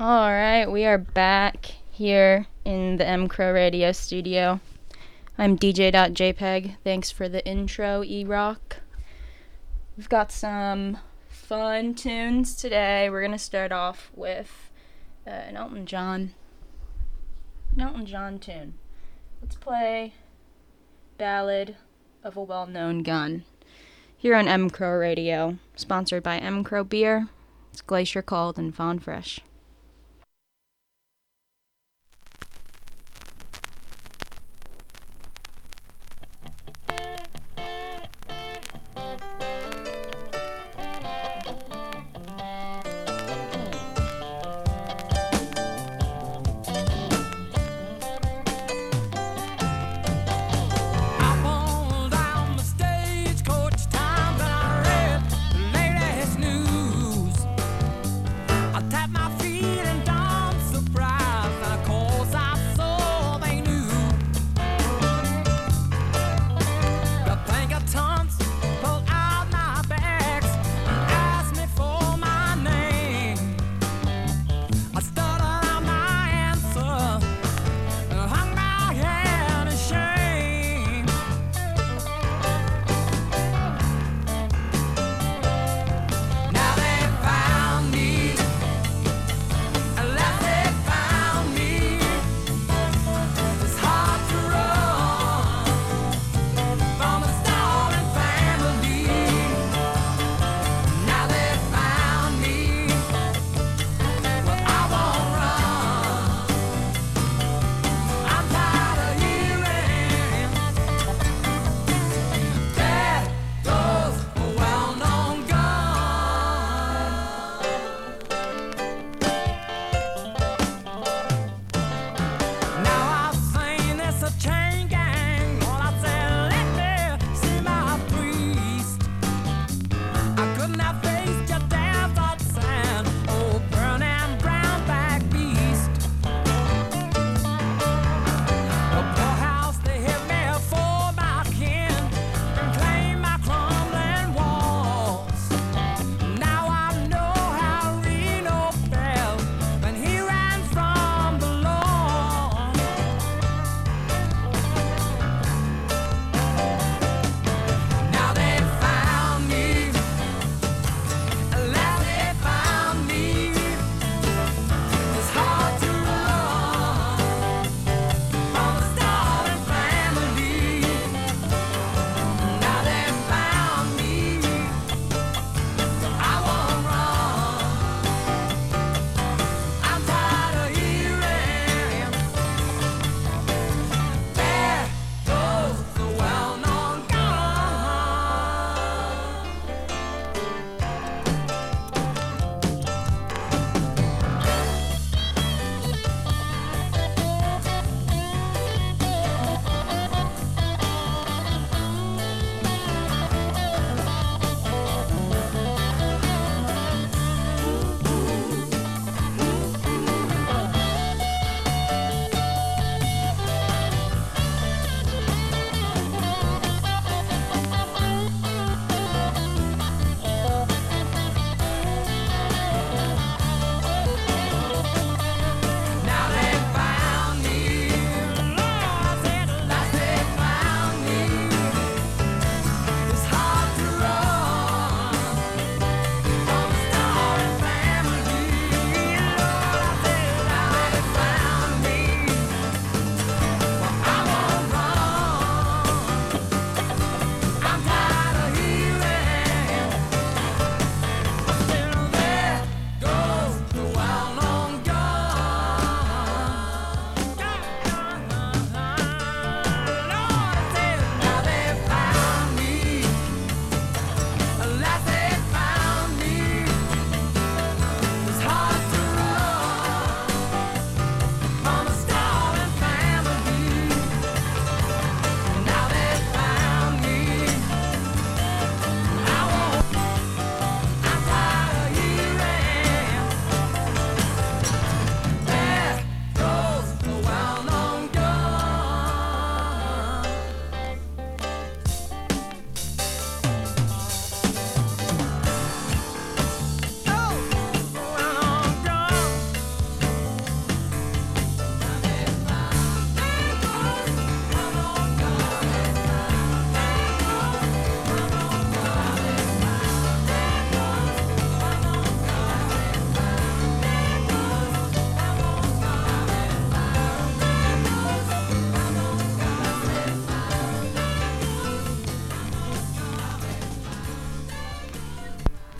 All right, we are back here in the M Crow Radio studio. I'm DJ.jpg. Thanks for the intro, E Rock. We've got some fun tunes today. We're gonna start off with uh, an Elton John, Elton John tune. Let's play "Ballad of a Well-Known Gun" here on M Crow Radio, sponsored by M Crow Beer. It's Glacier Cold and Fawn Fresh.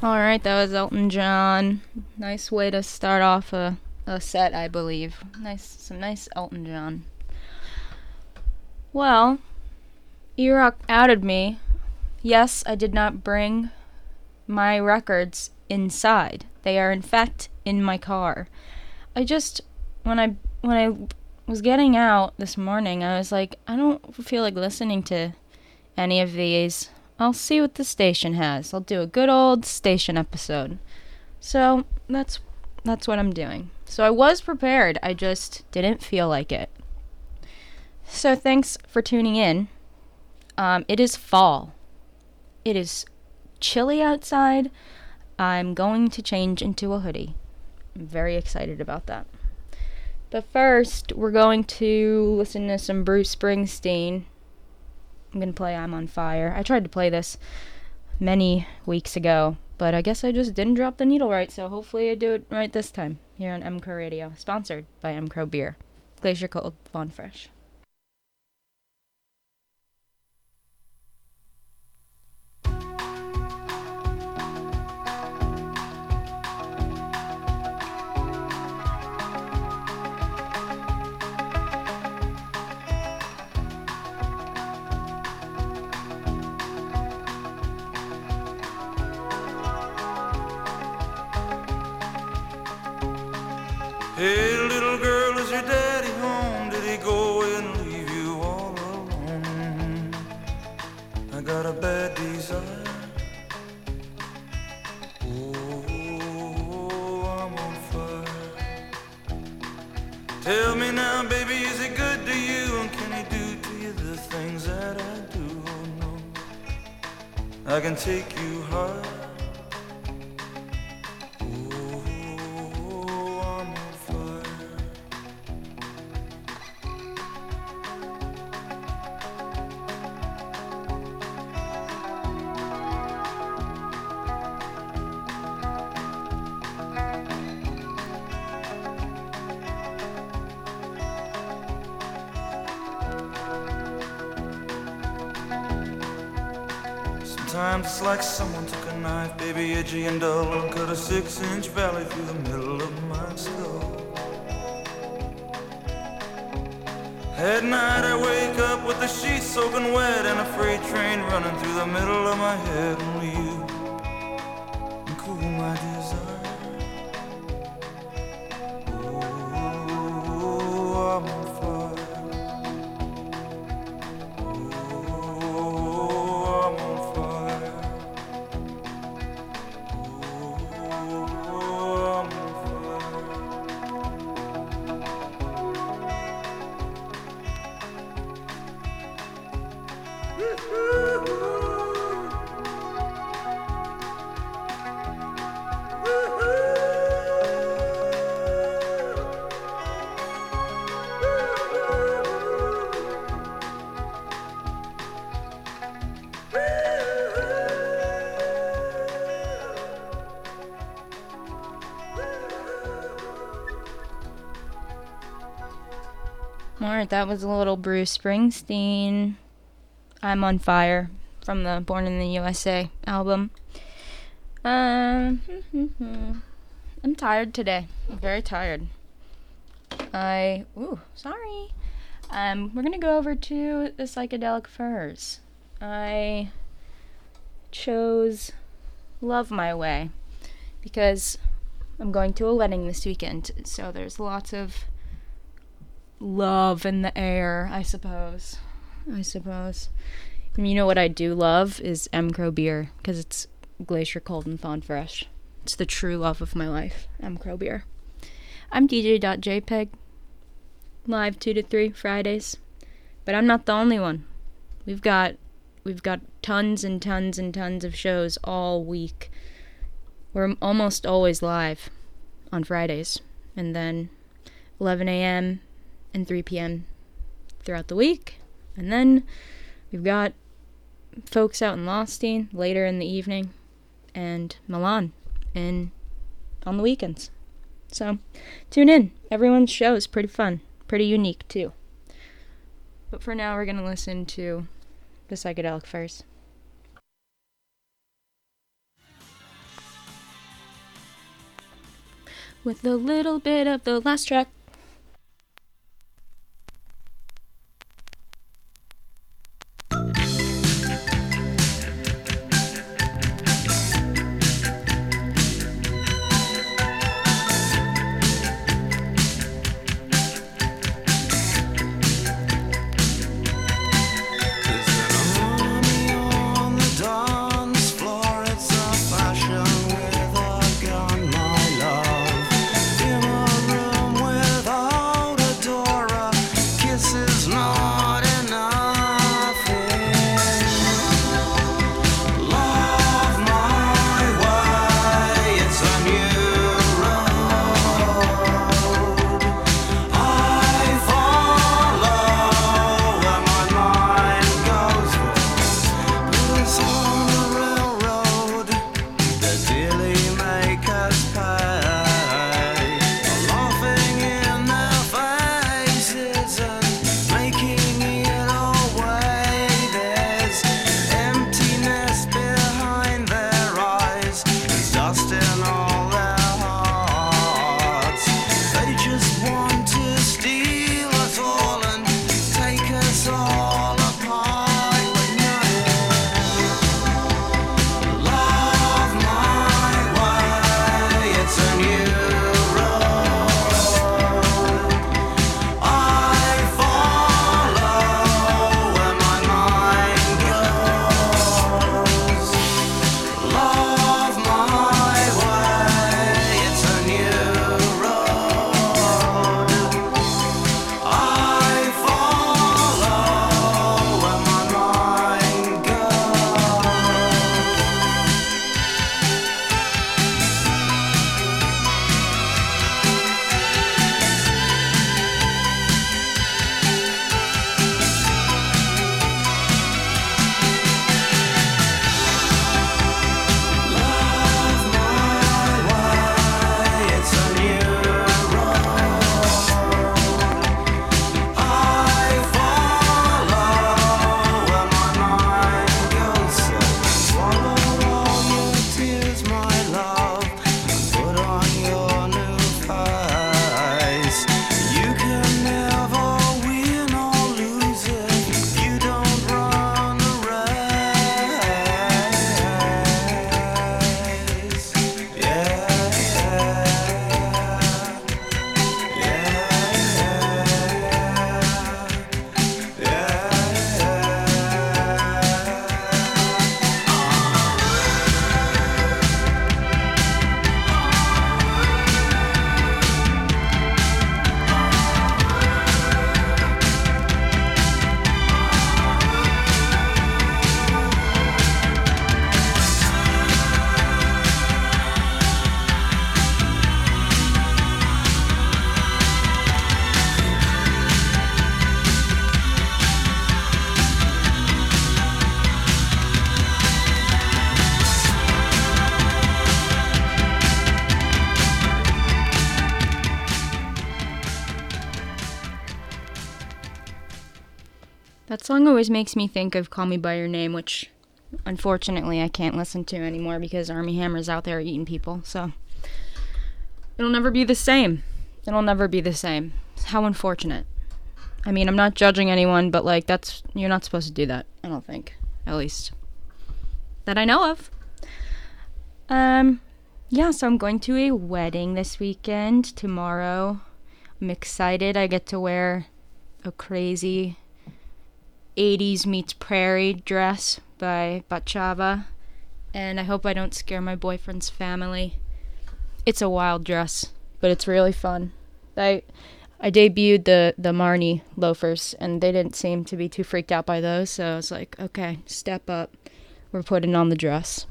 All right, that was Elton John. Nice way to start off a, a set, I believe. Nice, some nice Elton John. Well, E-Rock outed me. Yes, I did not bring my records inside. They are in fact in my car. I just when I when I was getting out this morning, I was like, I don't feel like listening to any of these. I'll see what the station has. I'll do a good old station episode. So that's that's what I'm doing. So I was prepared. I just didn't feel like it. So thanks for tuning in. Um, it is fall. It is chilly outside. I'm going to change into a hoodie. I'm very excited about that. But first, we're going to listen to some Bruce Springsteen. I'm going to play I'm on Fire. I tried to play this many weeks ago, but I guess I just didn't drop the needle right, so hopefully I do it right this time here on M Crow Radio, sponsored by M Crow Beer. Glacier Cold, Fawn Fresh. Tell me now, baby, is it good to you? And can he do to you the things that I do? Oh, no. I can take you high. Cut six-inch valley through the middle of my skull. At night I wake up with the sheets soaking wet and a freight train running through the middle of my head. Alright, that was a little Bruce Springsteen. I'm on Fire from the Born in the USA album. Um, I'm tired today. I'm very tired. I, ooh, sorry. Um, we're gonna go over to the psychedelic furs. I chose Love My Way because I'm going to a wedding this weekend, so there's lots of love in the air, I suppose. I suppose. And you know what I do love is M Crow beer because it's glacier cold and thawed fresh. It's the true love of my life, M Crow beer. I'm DJ.jpg, live 2 to 3 Fridays. But I'm not the only one. We've got we've got tons and tons and tons of shows all week. We're almost always live on Fridays. And then 11 a.m. and 3 p.m. throughout the week. And then we've got folks out in Lostine later in the evening and Milan in on the weekends. So tune in. Everyone's show is pretty fun, pretty unique too. But for now, we're gonna listen to the psychedelic furs. with a little bit of the last track. Always makes me think of Call Me By Your Name, which unfortunately I can't listen to anymore because Armie Hammer's out there eating people, so. It'll never be the same. It'll never be the same. How unfortunate. I mean, I'm not judging anyone, but like, that's. You're not supposed to do that, I don't think. At least. That I know of. Um, yeah, so I'm going to a wedding this weekend tomorrow. I'm excited. I get to wear a crazy 80s meets prairie dress by Batsheva. And I hope I don't scare my boyfriend's family. It's a wild dress, but it's really fun. I I debuted the the Marni loafers and they didn't seem to be too freaked out by those, so I was like, okay, step up. We're putting on the dress.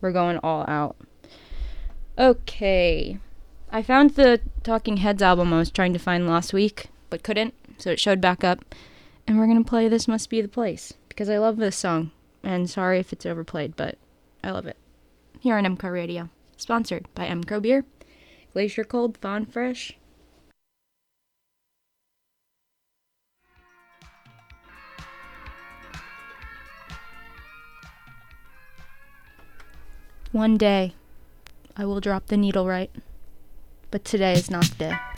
We're going all out. Okay. I found the Talking Heads album I was trying to find last week, but couldn't, so it showed back up. And we're gonna play This Must Be the Place because I love this song. And sorry if it's overplayed, but I love it. Here on MCO Radio. Sponsored by MCO Beer, Glacier Cold, Fawn Fresh. One day, I will drop the needle right, but today is not the day.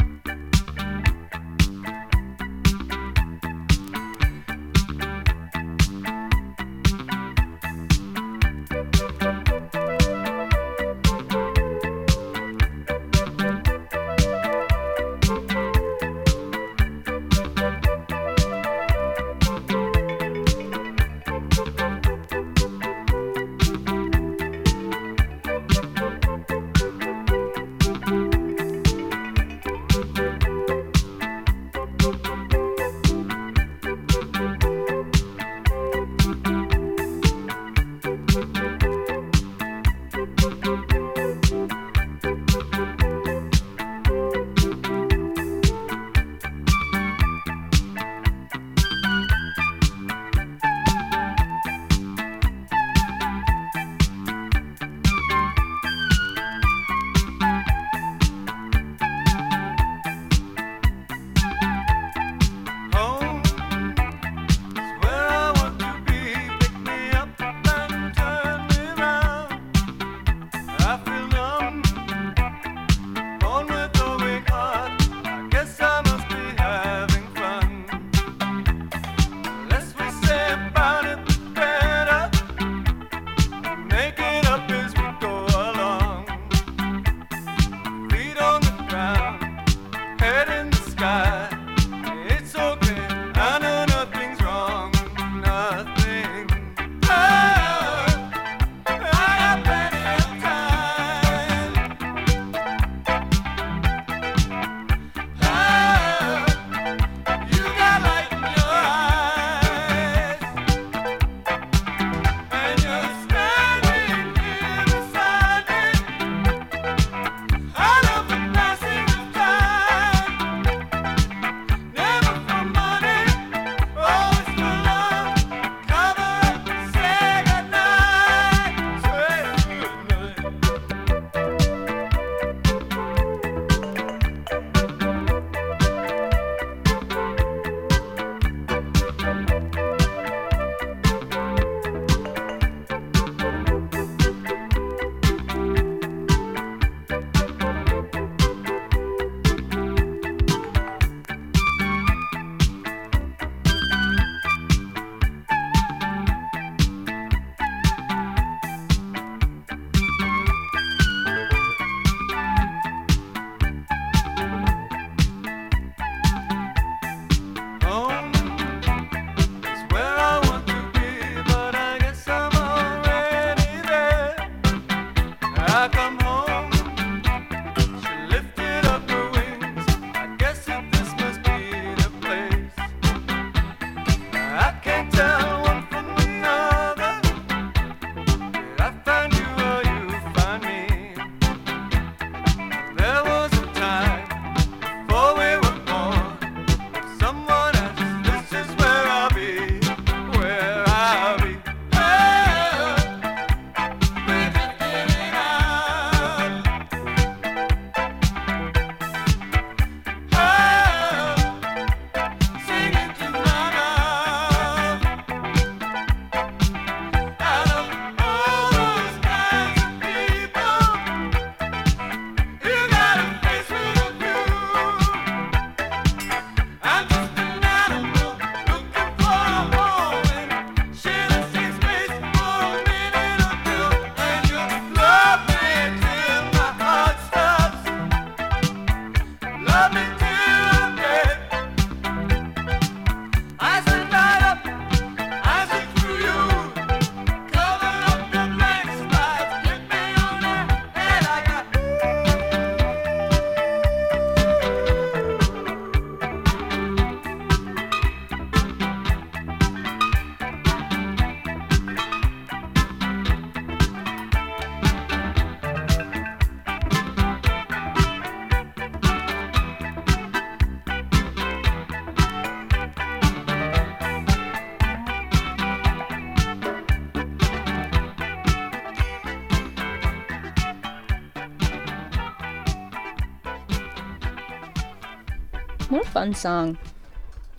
Fun song.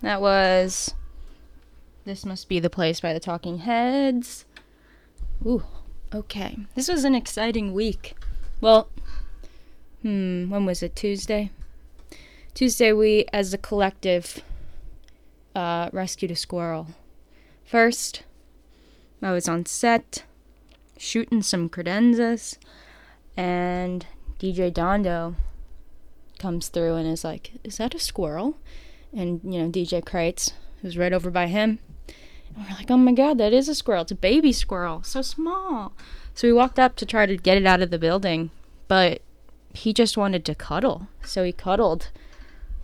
That was This Must Be the Place by the Talking Heads. Ooh, okay. This was an exciting week. Well, hmm, when was it? Tuesday? Tuesday, we, as a collective, uh, rescued a squirrel. First, I was on set shooting some credenzas, and DJ Dondo comes through and is like, Is that a squirrel? And, you know, DJ Kreitz, who's right over by him. And we're like, Oh my god, that is a squirrel. It's a baby squirrel. So small. So we walked up to try to get it out of the building, but he just wanted to cuddle. So he cuddled,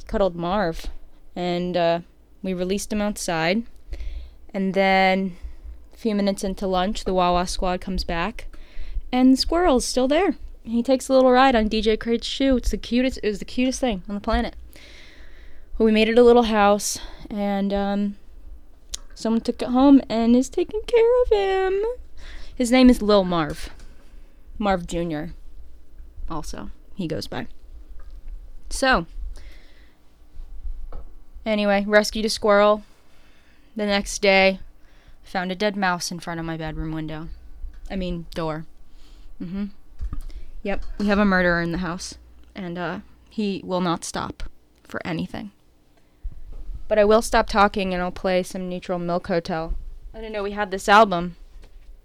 cuddled Marv, and uh, we released him outside. And then a few minutes into lunch, the Wawa squad comes back, and the squirrel's still there. He takes a little ride on DJ Crate's shoe. It's the cutest. It was the cutest thing on the planet. Well, we made it a little house, and um, someone took it home and is taking care of him. His name is Lil Marv. Marv Jr. Also, he goes by. So, anyway, rescued a squirrel. The next day, found a dead mouse in front of my bedroom window. I mean, door. Mm-hmm. Yep, we have a murderer in the house, and uh, he will not stop for anything. But I will stop talking, and I'll play some Neutral Milk Hotel. I didn't know we had this album.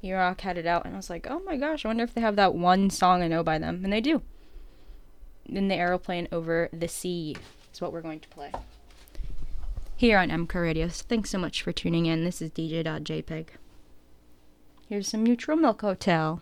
E-Rock had it out, and I was like, oh my gosh, I wonder if they have that one song I know by them. And they do. In the aeroplane over the sea is what we're going to play. Here on MCO Radio. Thanks so much for tuning in. This is DJ.jpg. Here's some Neutral Milk Hotel.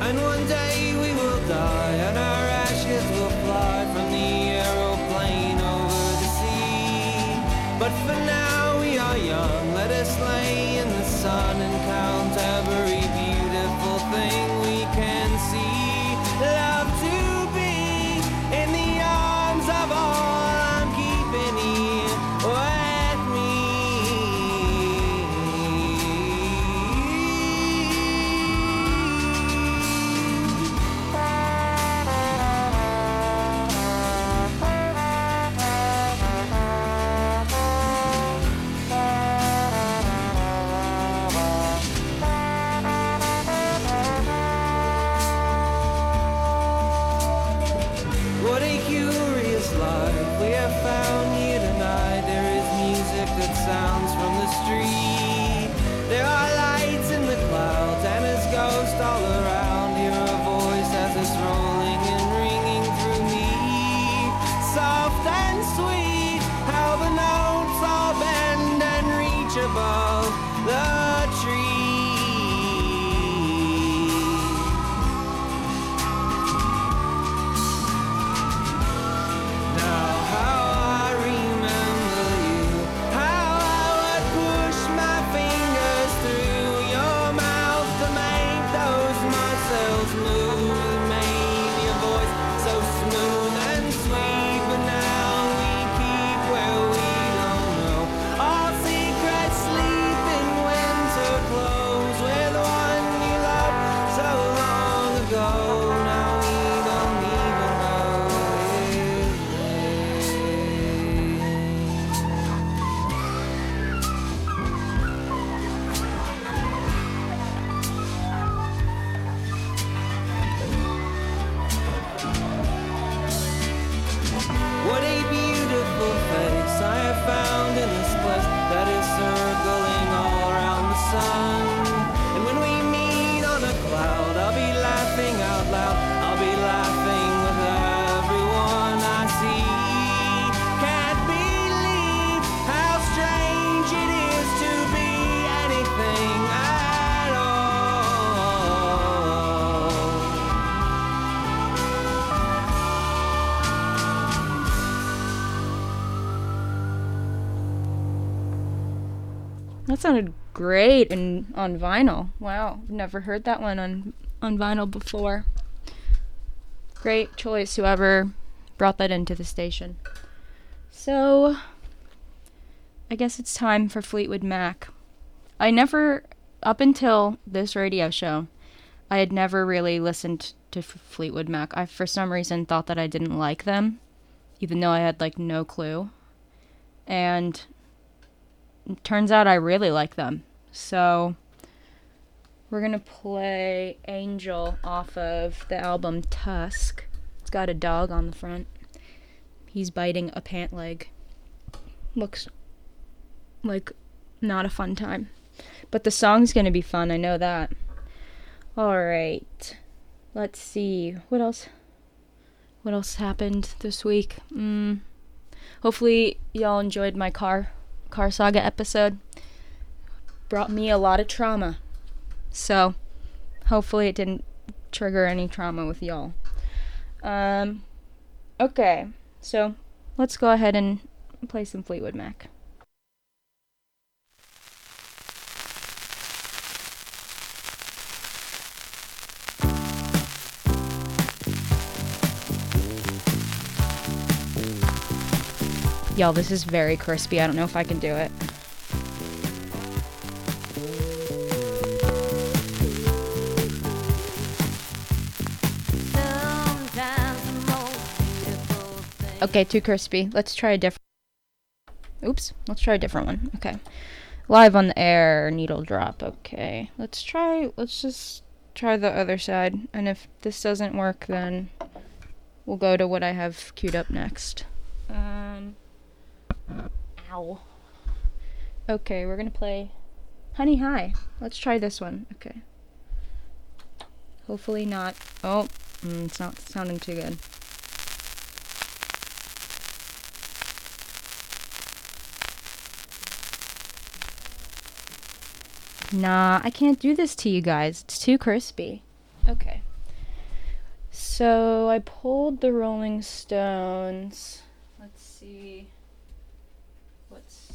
And one day we will die, and our ashes will fly from the aeroplane over the sea. But for now we are young, let us lay in the sun and That sounded great and on vinyl. Wow, never heard that one on on vinyl before. Great choice, whoever brought that into the station. So, I guess it's time for Fleetwood Mac. I never, up until this radio show, I had never really listened to Fleetwood Mac. I, for some reason, thought that I didn't like them, even though I had like no clue. And turns out I really like them. So, we're gonna play Angel off of the album Tusk. It's got a dog on the front. He's biting a pant leg. Looks like not a fun time. But the song's gonna be fun, I know that. Alright. Let's see. What else what else happened this week? Mm. Hopefully y'all enjoyed my car car saga episode. Brought me a lot of trauma. So hopefully it didn't trigger any trauma with y'all. Um okay. So let's go ahead and play some Fleetwood Mac. Y'all, this is very crispy. I don't know if I can do it. Okay, too crispy. Let's try a different. Oops. Let's try a different one. Okay. Live on the air, needle drop. Okay. Let's try. Let's just try the other side. And if this doesn't work, then we'll go to what I have queued up next. Um. Ow. Okay, we're gonna play Honey Hi. Let's try this one. Okay. Hopefully not. Oh, mm, it's not sounding too good. Nah, I can't do this to you guys. It's too crispy. Okay. So I pulled the Rolling Stones. Let's see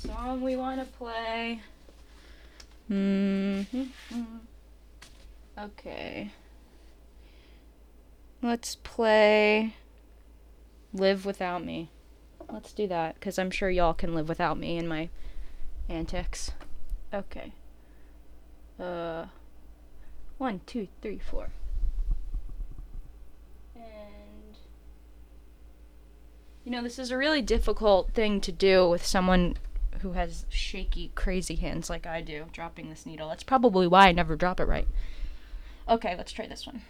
song we want to play. Mm-hmm. Okay. Let's play Live Without Me. Let's do that, because I'm sure y'all can live without me and my antics. Okay. Uh, one, two, three, four. And you know, this is a really difficult thing to do with someone who has shaky, crazy hands like I do, dropping this needle. That's probably why I never drop it right. Okay, let's try this one.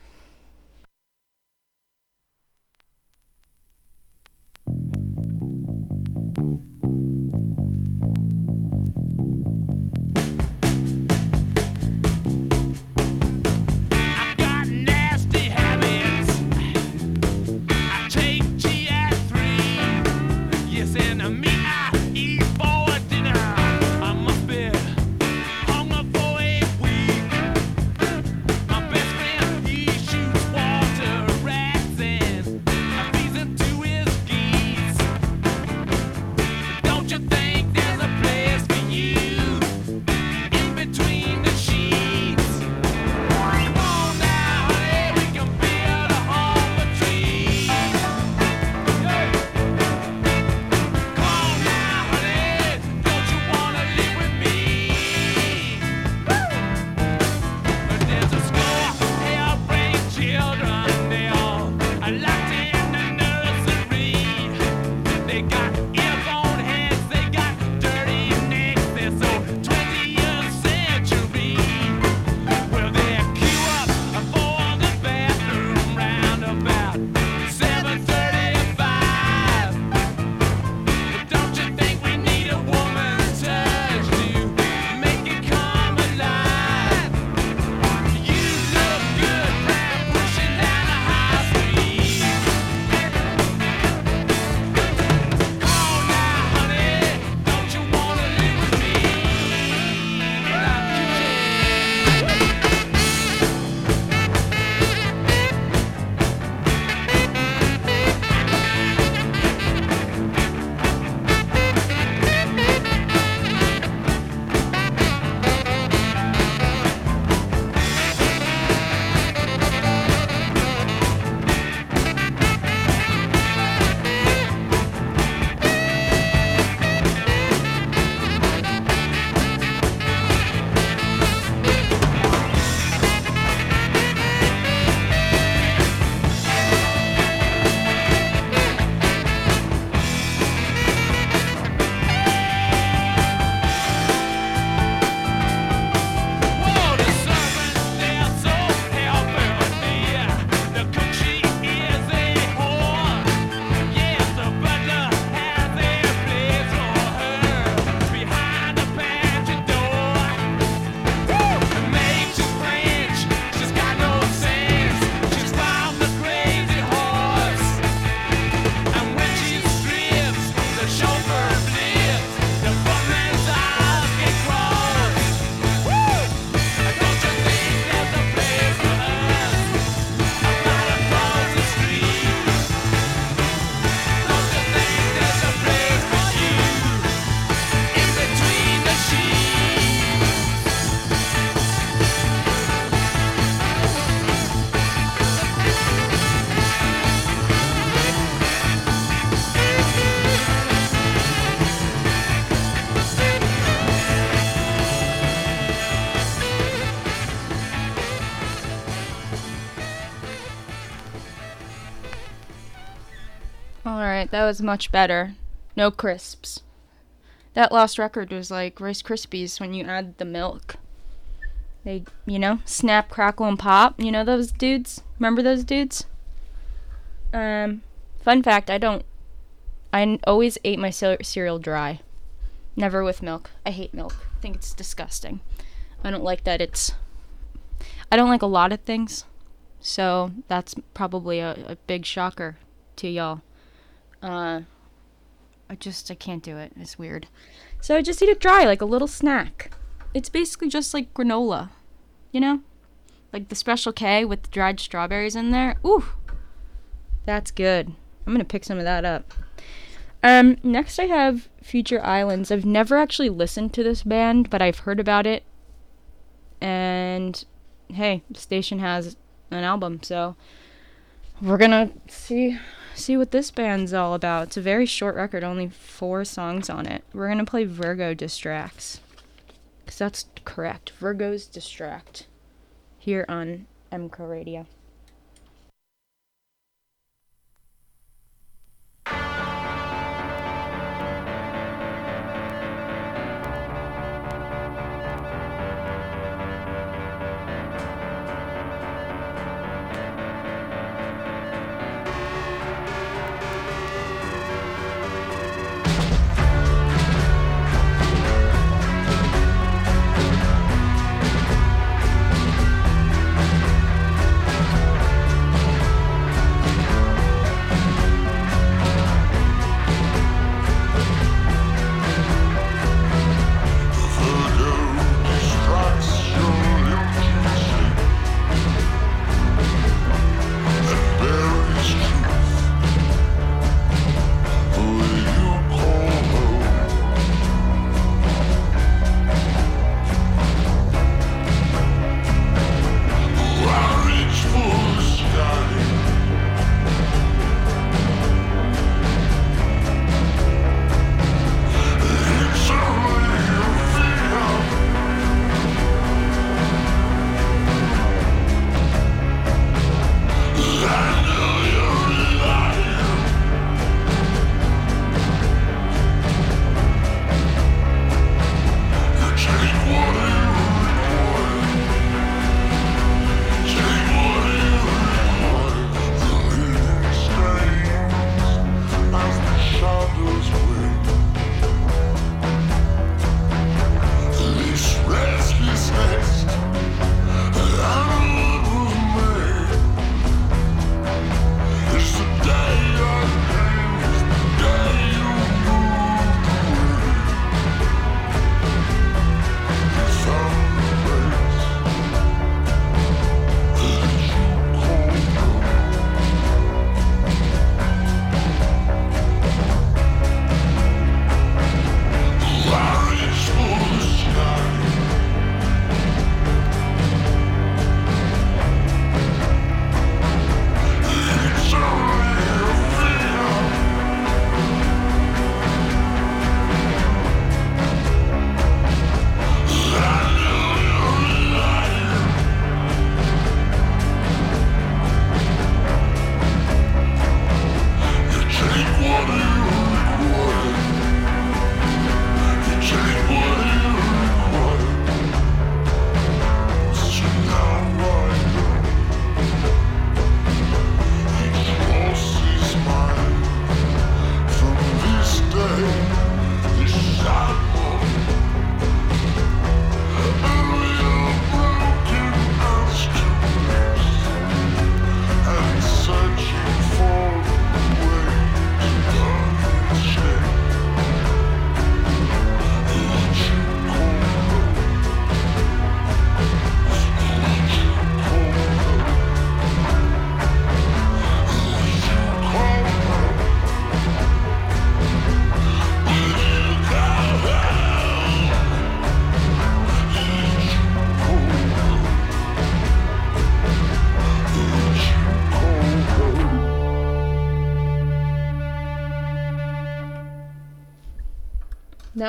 That was much better. No crisps. That last record was like Rice Krispies when you add the milk. They, you know, snap, crackle, and pop. You know those dudes? Remember those dudes? Um, fun fact: I don't. I always ate my cereal dry, never with milk. I hate milk. I think it's disgusting. I don't like that it's. I don't like a lot of things, so that's probably a, a big shocker to y'all. Uh, I just I can't do it. It's weird. So I just eat it dry, like a little snack. It's basically just like granola, you know, like the Special K with the dried strawberries in there. Ooh, that's good. I'm gonna pick some of that up. Um, next I have Future Islands. I've never actually listened to this band, but I've heard about it. And hey, the station has an album, so we're gonna see see what this band's all about. It's a very short record, only four songs on it. We're gonna play Virgo Distracts. Cause that's correct. Virgo's Distract. Here on M Crow Radio.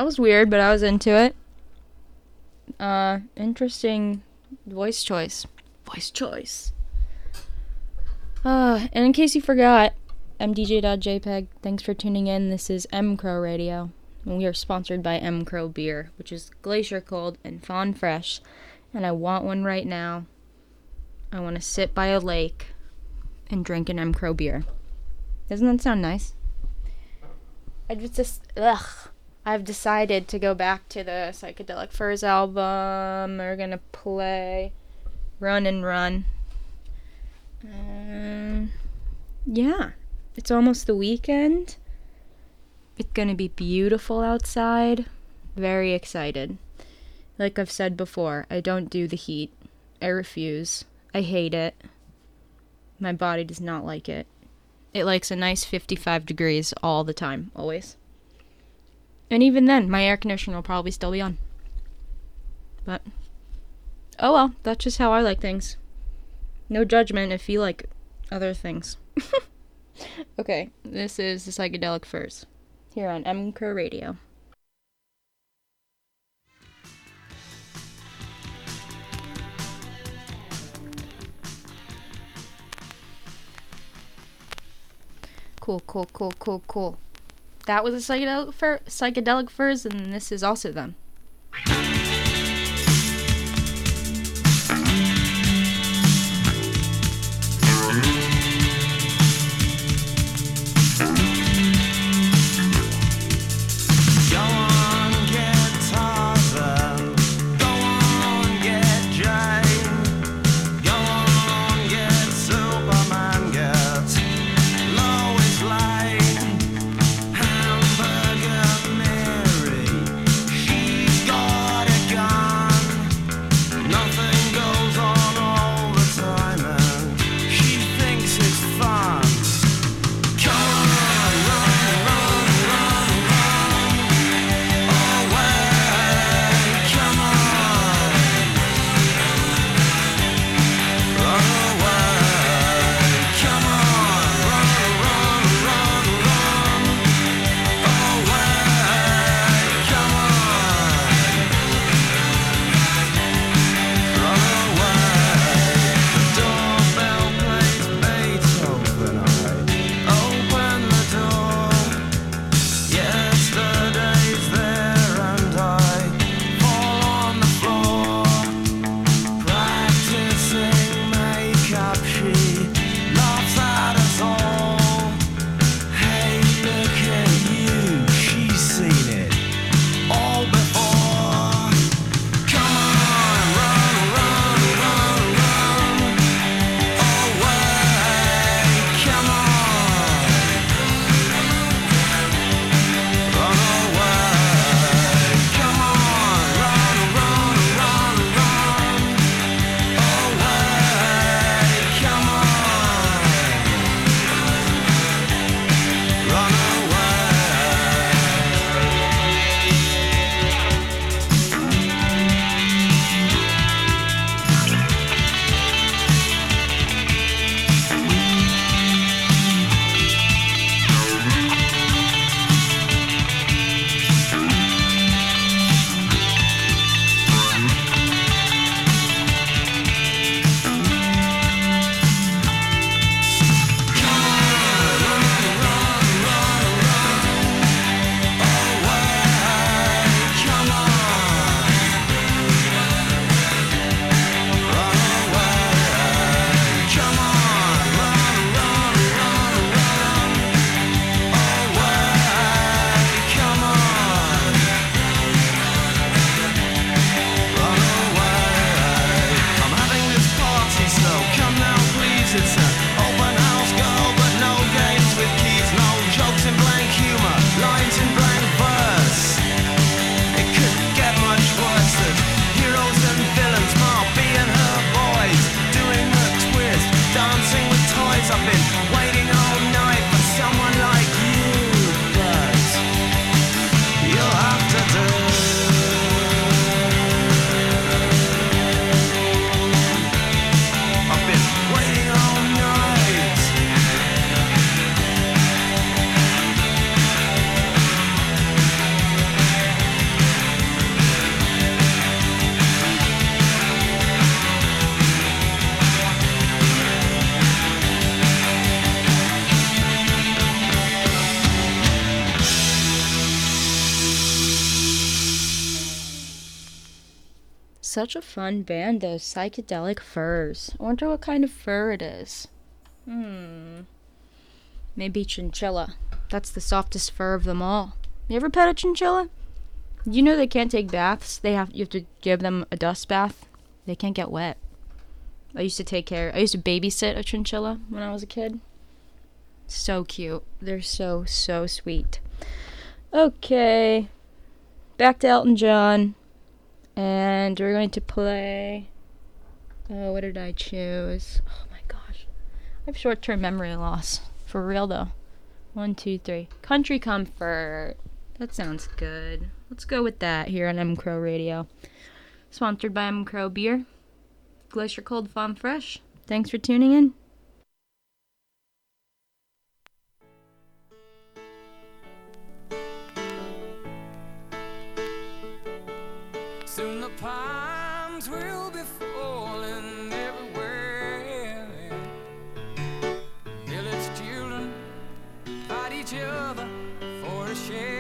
That was weird, but I was into it. Uh, interesting voice choice. Voice choice. Uh, and in case you forgot, I'm Thanks for tuning in. This is M Crow Radio, and we are sponsored by M Crow Beer, which is glacier cold and fawn fresh. And I want one right now. I want to sit by a lake and drink an M Crow beer. Doesn't that sound nice? I just ugh. I've decided to go back to the Psychedelic Furs album. We're gonna play Run and Run. Um, yeah, it's almost the weekend. It's gonna be beautiful outside. Very excited. Like I've said before, I don't do the heat. I refuse. I hate it. My body does not like it. It likes a nice 55 degrees all the time, always. And even then, my air conditioner will probably still be on. But, oh well, that's just how I like things. No judgment if you like other things. okay, this is the Psychedelic Furs here on M Crow Radio. Cool, cool, cool, cool, cool. That was a psychedelic, fur- psychedelic furs, and this is also them. Fun band, those psychedelic furs. I wonder what kind of fur it is. Hmm. Maybe chinchilla. That's the softest fur of them all. You ever pet a chinchilla? You know they can't take baths. They have you have to give them a dust bath. They can't get wet. I used to take care. I used to babysit a chinchilla when I was a kid. So cute. They're so so sweet. Okay. Back to Elton John. And we're going to play Oh, what did I choose? Oh my gosh. I have short term memory loss. For real though. One, two, three. Country Comfort. That sounds good. Let's go with that here on M Crow Radio. Sponsored by M Crow Beer. Glacier Cold Farm Fresh. Thanks for tuning in. Soon the palms will be falling everywhere. Village children fight each other for a share.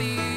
Now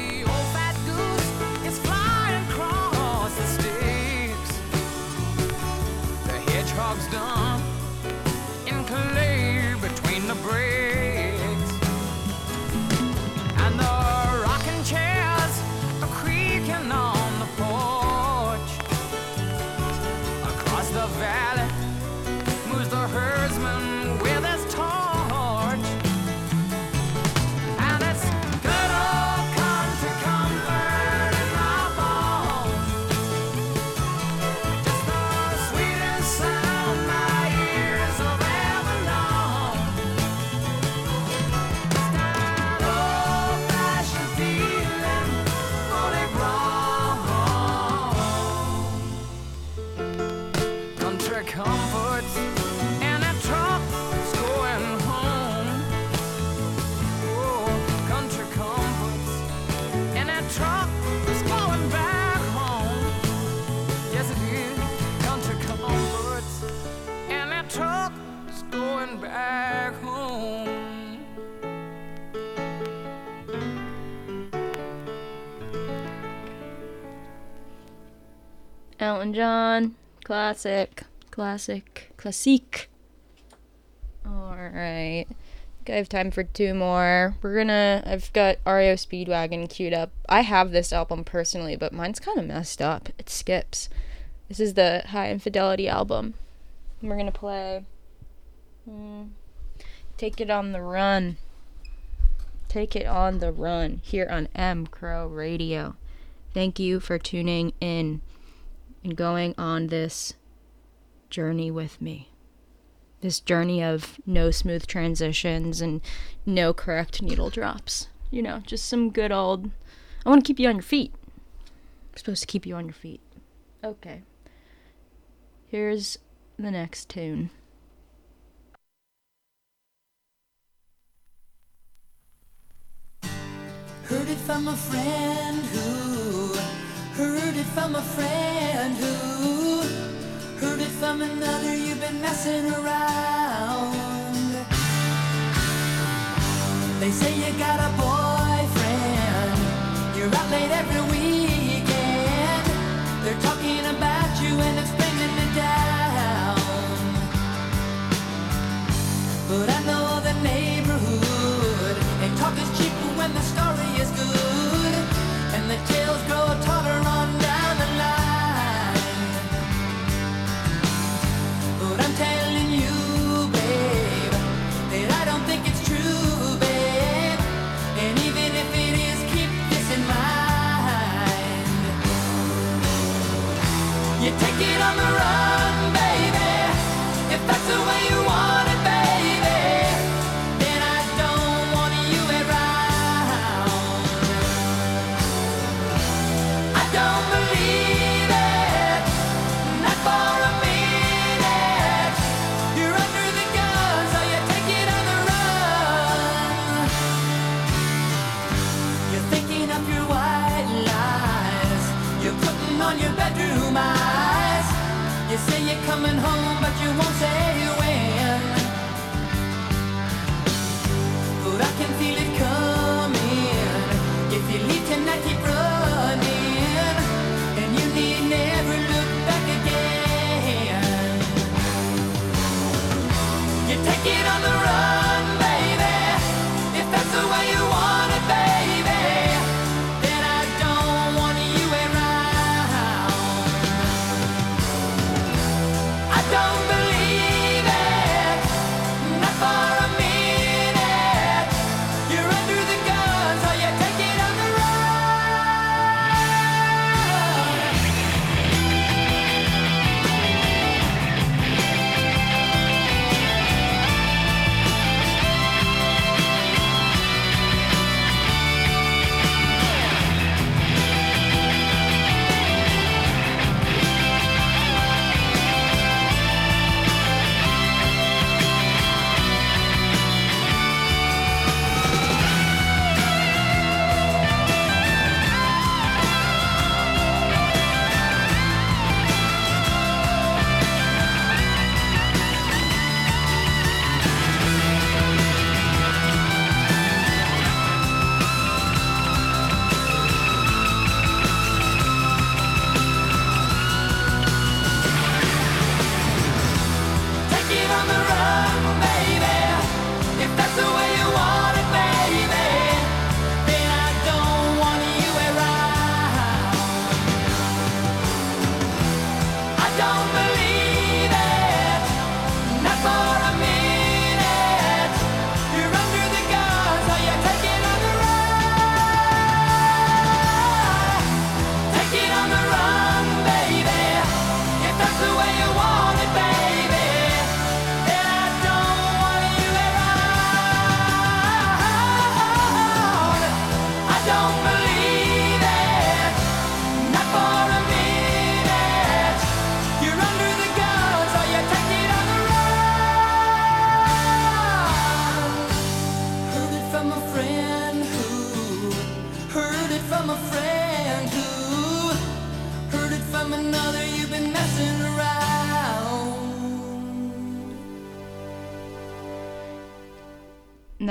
classic, classic, classique. All right. I have time for two more. We're gonna. I've got REO Speedwagon queued up. I have this album personally, but mine's kind of messed up. It skips. This is the Hi Infidelity album. We're gonna play. hmm, Take it on the run. Take it on the run here on M Crow Radio. Thank you for tuning in and going on this journey with me. This journey of no smooth transitions and no correct needle drops. You know, just some good old. I want to keep you on your feet. I'm supposed to keep you on your feet. Okay. Here's the next tune. Heard it from a friend who heard it from a friend who heard it from another. You've been messing around. They say you got a boyfriend. You're out late every weekend. They're talking about on your bedroom eyes. You say you're coming home, but you won't say when. But I can feel it coming.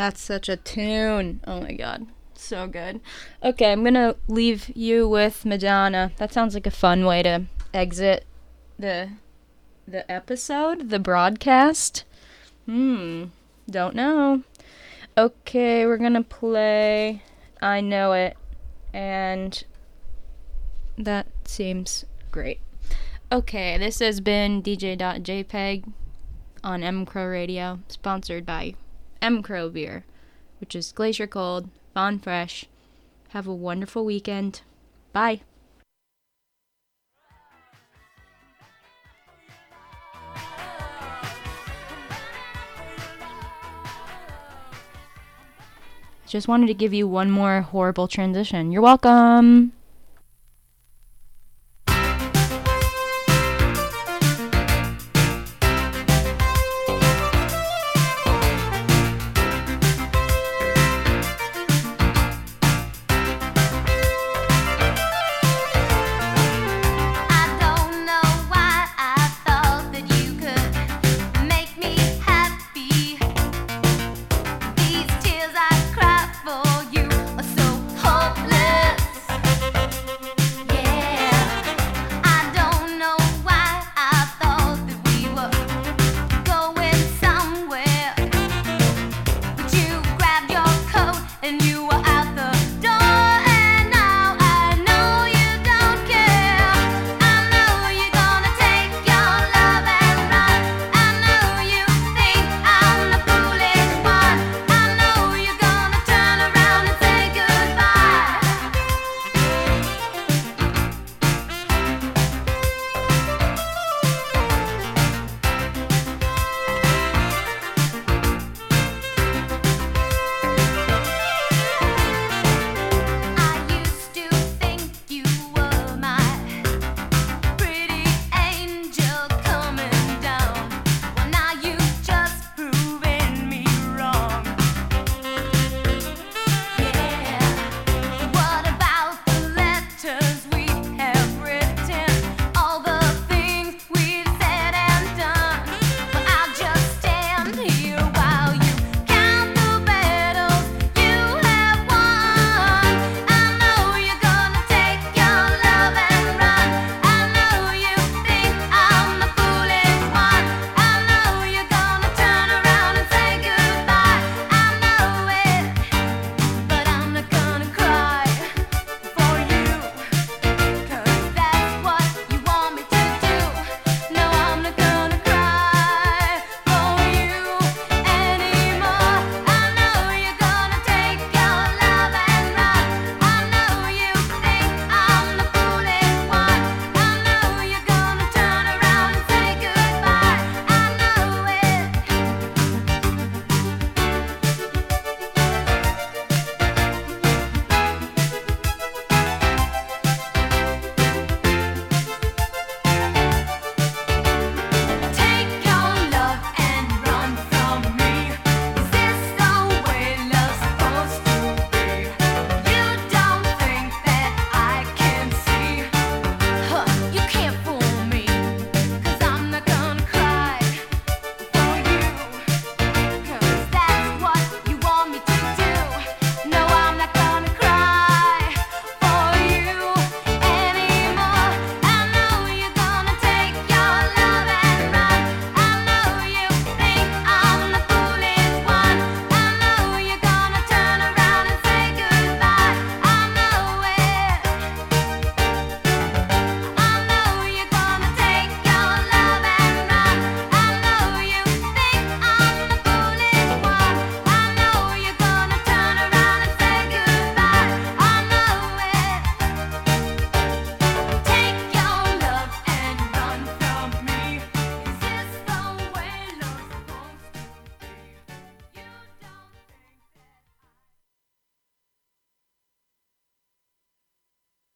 That's such a tune. Oh my god. So good. Okay, I'm gonna leave you with Madonna. That sounds like a fun way to exit the the episode, the broadcast? Hmm, don't know. Okay, we're gonna play I Know It, and that seems great. Okay, this has been DJ Jpeg on M Crow Radio, sponsored by M Crow Beer, which is Glacier Cold, Von Fresh. Have a wonderful weekend. Bye. Just wanted to give you one more horrible transition. You're welcome.